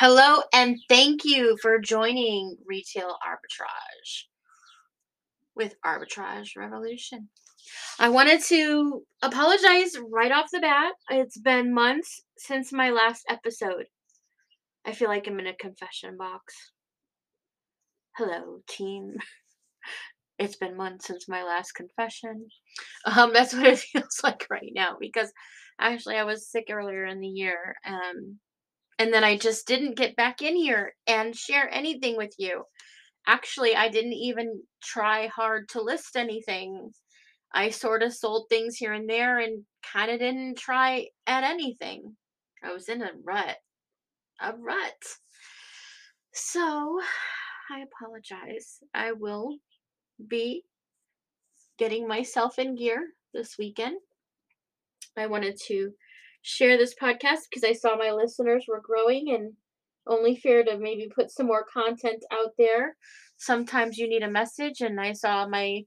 Hello, and thank you for joining Retail Arbitrage with Arbitrage Revolution. I wanted to apologize right off the bat. It's been months since my last episode. I feel like I'm in a confession box. Hello, team. It's been months since my last confession. Um, that's what it feels like right now because actually I was sick earlier in the year. Um, and then I just didn't get back in here and share anything with you. Actually, I didn't even try hard to list anything. I sort of sold things here and there and kind of didn't try at anything. I was in a rut. A rut. So, I apologize. I will be getting myself in gear this weekend. I wanted to share this podcast because I saw my listeners were growing and only fair to maybe put some more content out there. Sometimes you need a message, and I saw my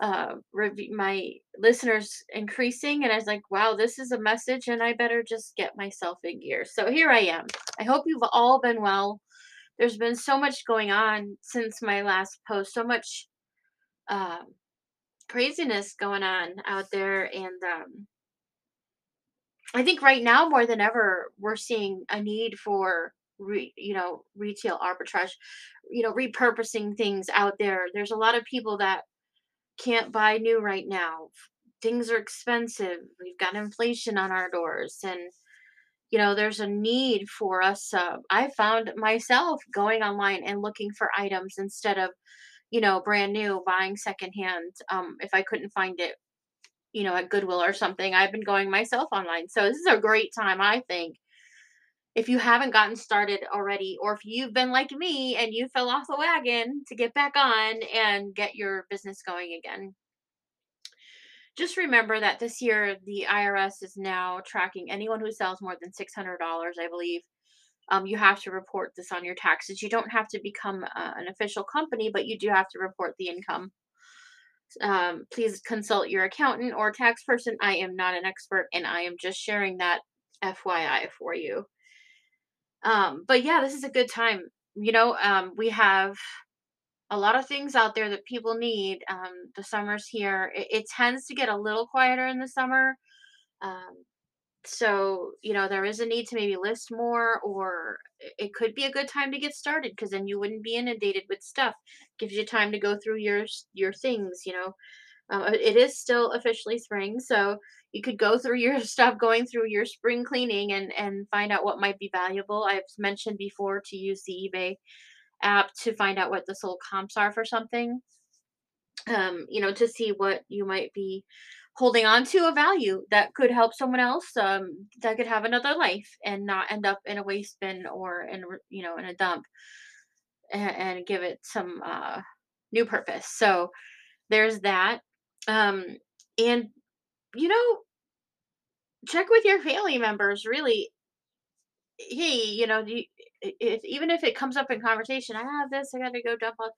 uh review my listeners increasing and i was like wow this is a message and i better just get myself in gear. So here i am. I hope you've all been well. There's been so much going on since my last post so much um craziness going on out there and um I think right now more than ever we're seeing a need for re, you know retail arbitrage, you know repurposing things out there. There's a lot of people that can't buy new right now. Things are expensive. We've got inflation on our doors and you know there's a need for us uh, i found myself going online and looking for items instead of you know brand new buying secondhand um, if i couldn't find it you know, at Goodwill or something. I've been going myself online. So this is a great time, I think. If you haven't gotten started already, or if you've been like me and you fell off the wagon to get back on and get your business going again. Just remember that this year the IRS is now tracking anyone who sells more than $600, I believe. Um, you have to report this on your taxes. You don't have to become uh, an official company, but you do have to report the income um, please consult your accountant or tax person. I am not an expert and I am just sharing that FYI for you. Um, but yeah, this is a good time. You know, um, we have a lot of things out there that people need. Um, the summer's here. It, it tends to get a little quieter in the summer. Um, so you know there is a need to maybe list more or it could be a good time to get started because then you wouldn't be inundated with stuff. Gives you time to go through your your things you know? Uh, it is still officially spring so you could go through your stuff going through your spring cleaning and and find out what might be valuable. I've mentioned before to use the ebay app to find out what the sold comps are for something um you know to see what you might be holding on to a value that could help someone else um, that could have another life and not end up in a waste bin or in you know in a dump and, and give it some uh, new purpose. So there's that um, and you know check with your family members really. Hey you know you, if, even if it comes up in conversation i have this i gotta go dump on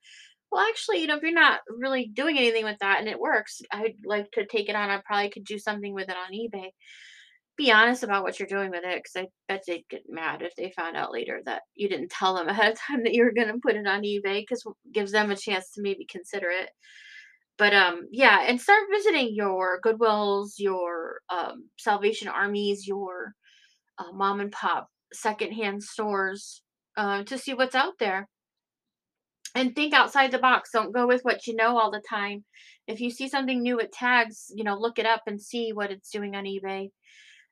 well, actually, you know, if you're not really doing anything with that and it works, I'd like to take it on. I probably could do something with it on eBay. Be honest about what you're doing with it, because I bet they'd get mad if they found out later that you didn't tell them ahead of time that you were going to put it on eBay, because gives them a chance to maybe consider it. But um, yeah, and start visiting your Goodwills, your um, Salvation Armies, your uh, mom and pop secondhand stores uh, to see what's out there and think outside the box. Don't go with what you know all the time. If you see something new with tags, you know, look it up and see what it's doing on eBay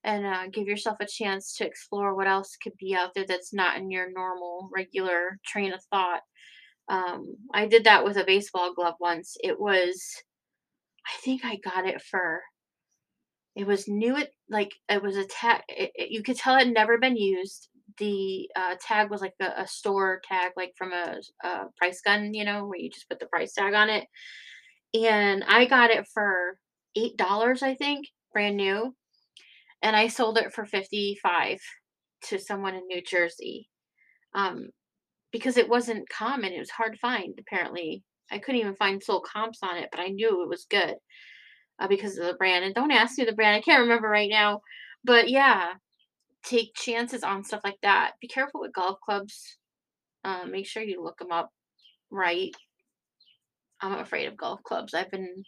and uh, give yourself a chance to explore what else could be out there that's not in your normal, regular train of thought. Um, I did that with a baseball glove once. It was, I think I got it for, it was new. It like it was a tag. you could tell it never been used the uh, tag was like a, a, store tag, like from a, a price gun, you know, where you just put the price tag on it. And I got it for eight dollars, I think, brand new, and I sold it for fifty five to someone in New Jersey, um, because it wasn't common. It was hard to find. Apparently, I couldn't even find sold comps on it, but I knew it was good uh, because of the brand. And don't ask me the brand; I can't remember right now. But yeah, take chances on stuff like that. Be careful with golf clubs. Um, make sure you look them up right. I'm afraid of golf clubs. I've been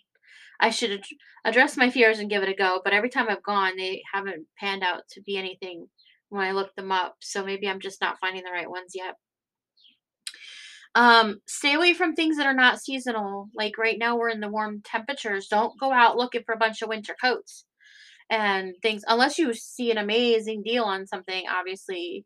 I should ad- address my fears and give it a go, but every time I've gone, they haven't panned out to be anything when I look them up. So maybe I'm just not finding the right ones yet. Um, stay away from things that are not seasonal. Like right now, we're in the warm temperatures. Don't go out looking for a bunch of winter coats and things unless you see an amazing deal on something. Obviously,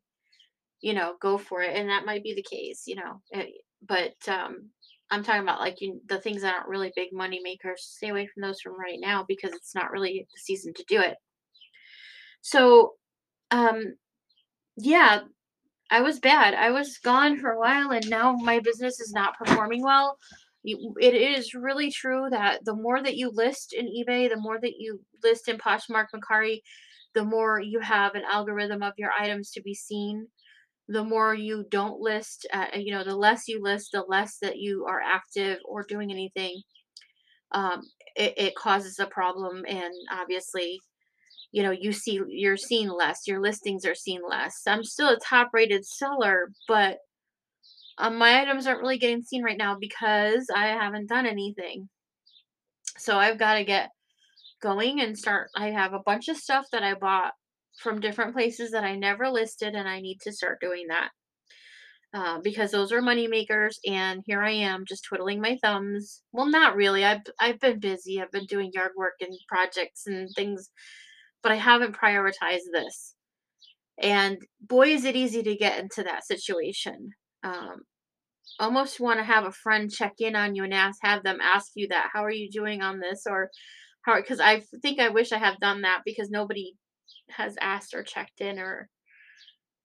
you know, go for it, and that might be the case. You know, eh, but um, I'm talking about like you, the things that aren't really big money makers. Stay away from those from right now because it's not really the season to do it. So, um, yeah, I was bad. I was gone for a while and now my business is not performing well. It is really true that the more that you list in eBay, the more that you list in Poshmark Mercari, the more you have an algorithm of your items to be seen. The more you don't list, uh, you know, the less you list, the less that you are active or doing anything. Um, it, it causes a problem, and obviously, you know you see you're seen less your listings are seen less i'm still a top rated seller but um, my items aren't really getting seen right now because i haven't done anything so i've got to get going and start i have a bunch of stuff that i bought from different places that i never listed and i need to start doing that uh, because those are money makers and here i am just twiddling my thumbs well not really i've i've been busy i've been doing yard work and projects and things but I haven't prioritized this. And boy, is it easy to get into that situation. Um, almost want to have a friend check in on you and ask, have them ask you that. How are you doing on this? Or how? Because I think I wish I have done that because nobody has asked or checked in or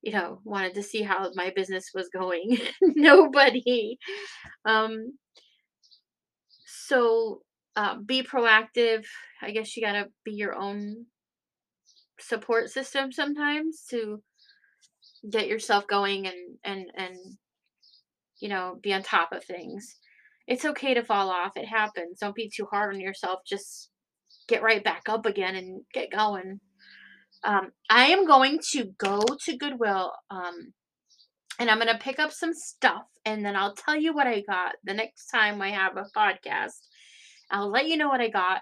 you know wanted to see how my business was going nobody um so uh, be proactive i guess you got to be your own support system sometimes to get yourself going and and and you know be on top of things it's okay to fall off it happens don't be too hard on yourself just get right back up again and get going um, i am going to go to goodwill um, and i'm going to pick up some stuff and then i'll tell you what i got the next time i have a podcast i'll let you know what i got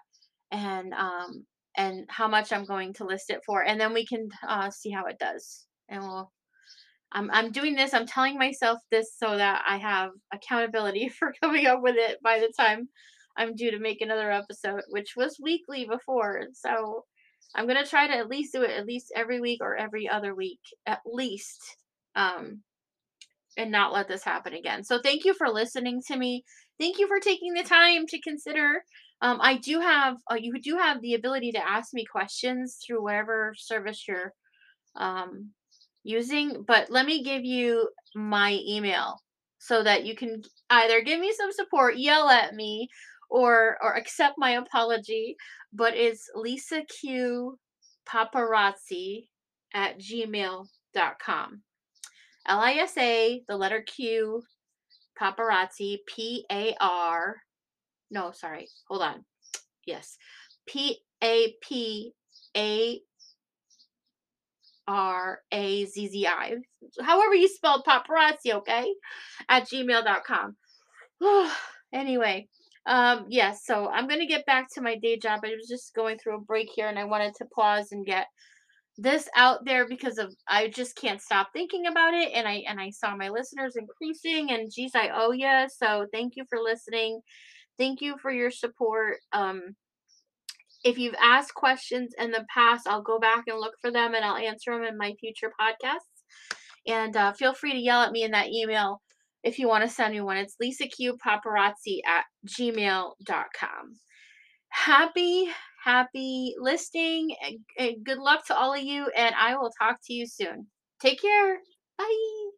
and um, and how much I'm going to list it for, and then we can uh, see how it does. And we'll. I'm I'm doing this. I'm telling myself this so that I have accountability for coming up with it by the time I'm due to make another episode, which was weekly before. So I'm gonna try to at least do it at least every week or every other week, at least. Um, and not let this happen again. So thank you for listening to me. Thank you for taking the time to consider um, I do have, uh, you do have the ability to ask me questions through whatever service you're um, using, but let me give you my email so that you can either give me some support, yell at me, or or accept my apology. But it's Lisa Q paparazzi at gmail.com. L I S A, the letter Q, paparazzi, P A R no, sorry. Hold on. Yes. P A P A R A Z Z I. However you spelled paparazzi, okay? At gmail.com. anyway, um, yes, so I'm gonna get back to my day job. I was just going through a break here and I wanted to pause and get this out there because of I just can't stop thinking about it and I and I saw my listeners increasing and geez I owe you. So thank you for listening Thank you for your support. Um, if you've asked questions in the past, I'll go back and look for them and I'll answer them in my future podcasts. And uh, feel free to yell at me in that email if you want to send me one. It's lisaQpaparazzi at gmail.com. Happy, happy listing. And good luck to all of you, and I will talk to you soon. Take care. Bye.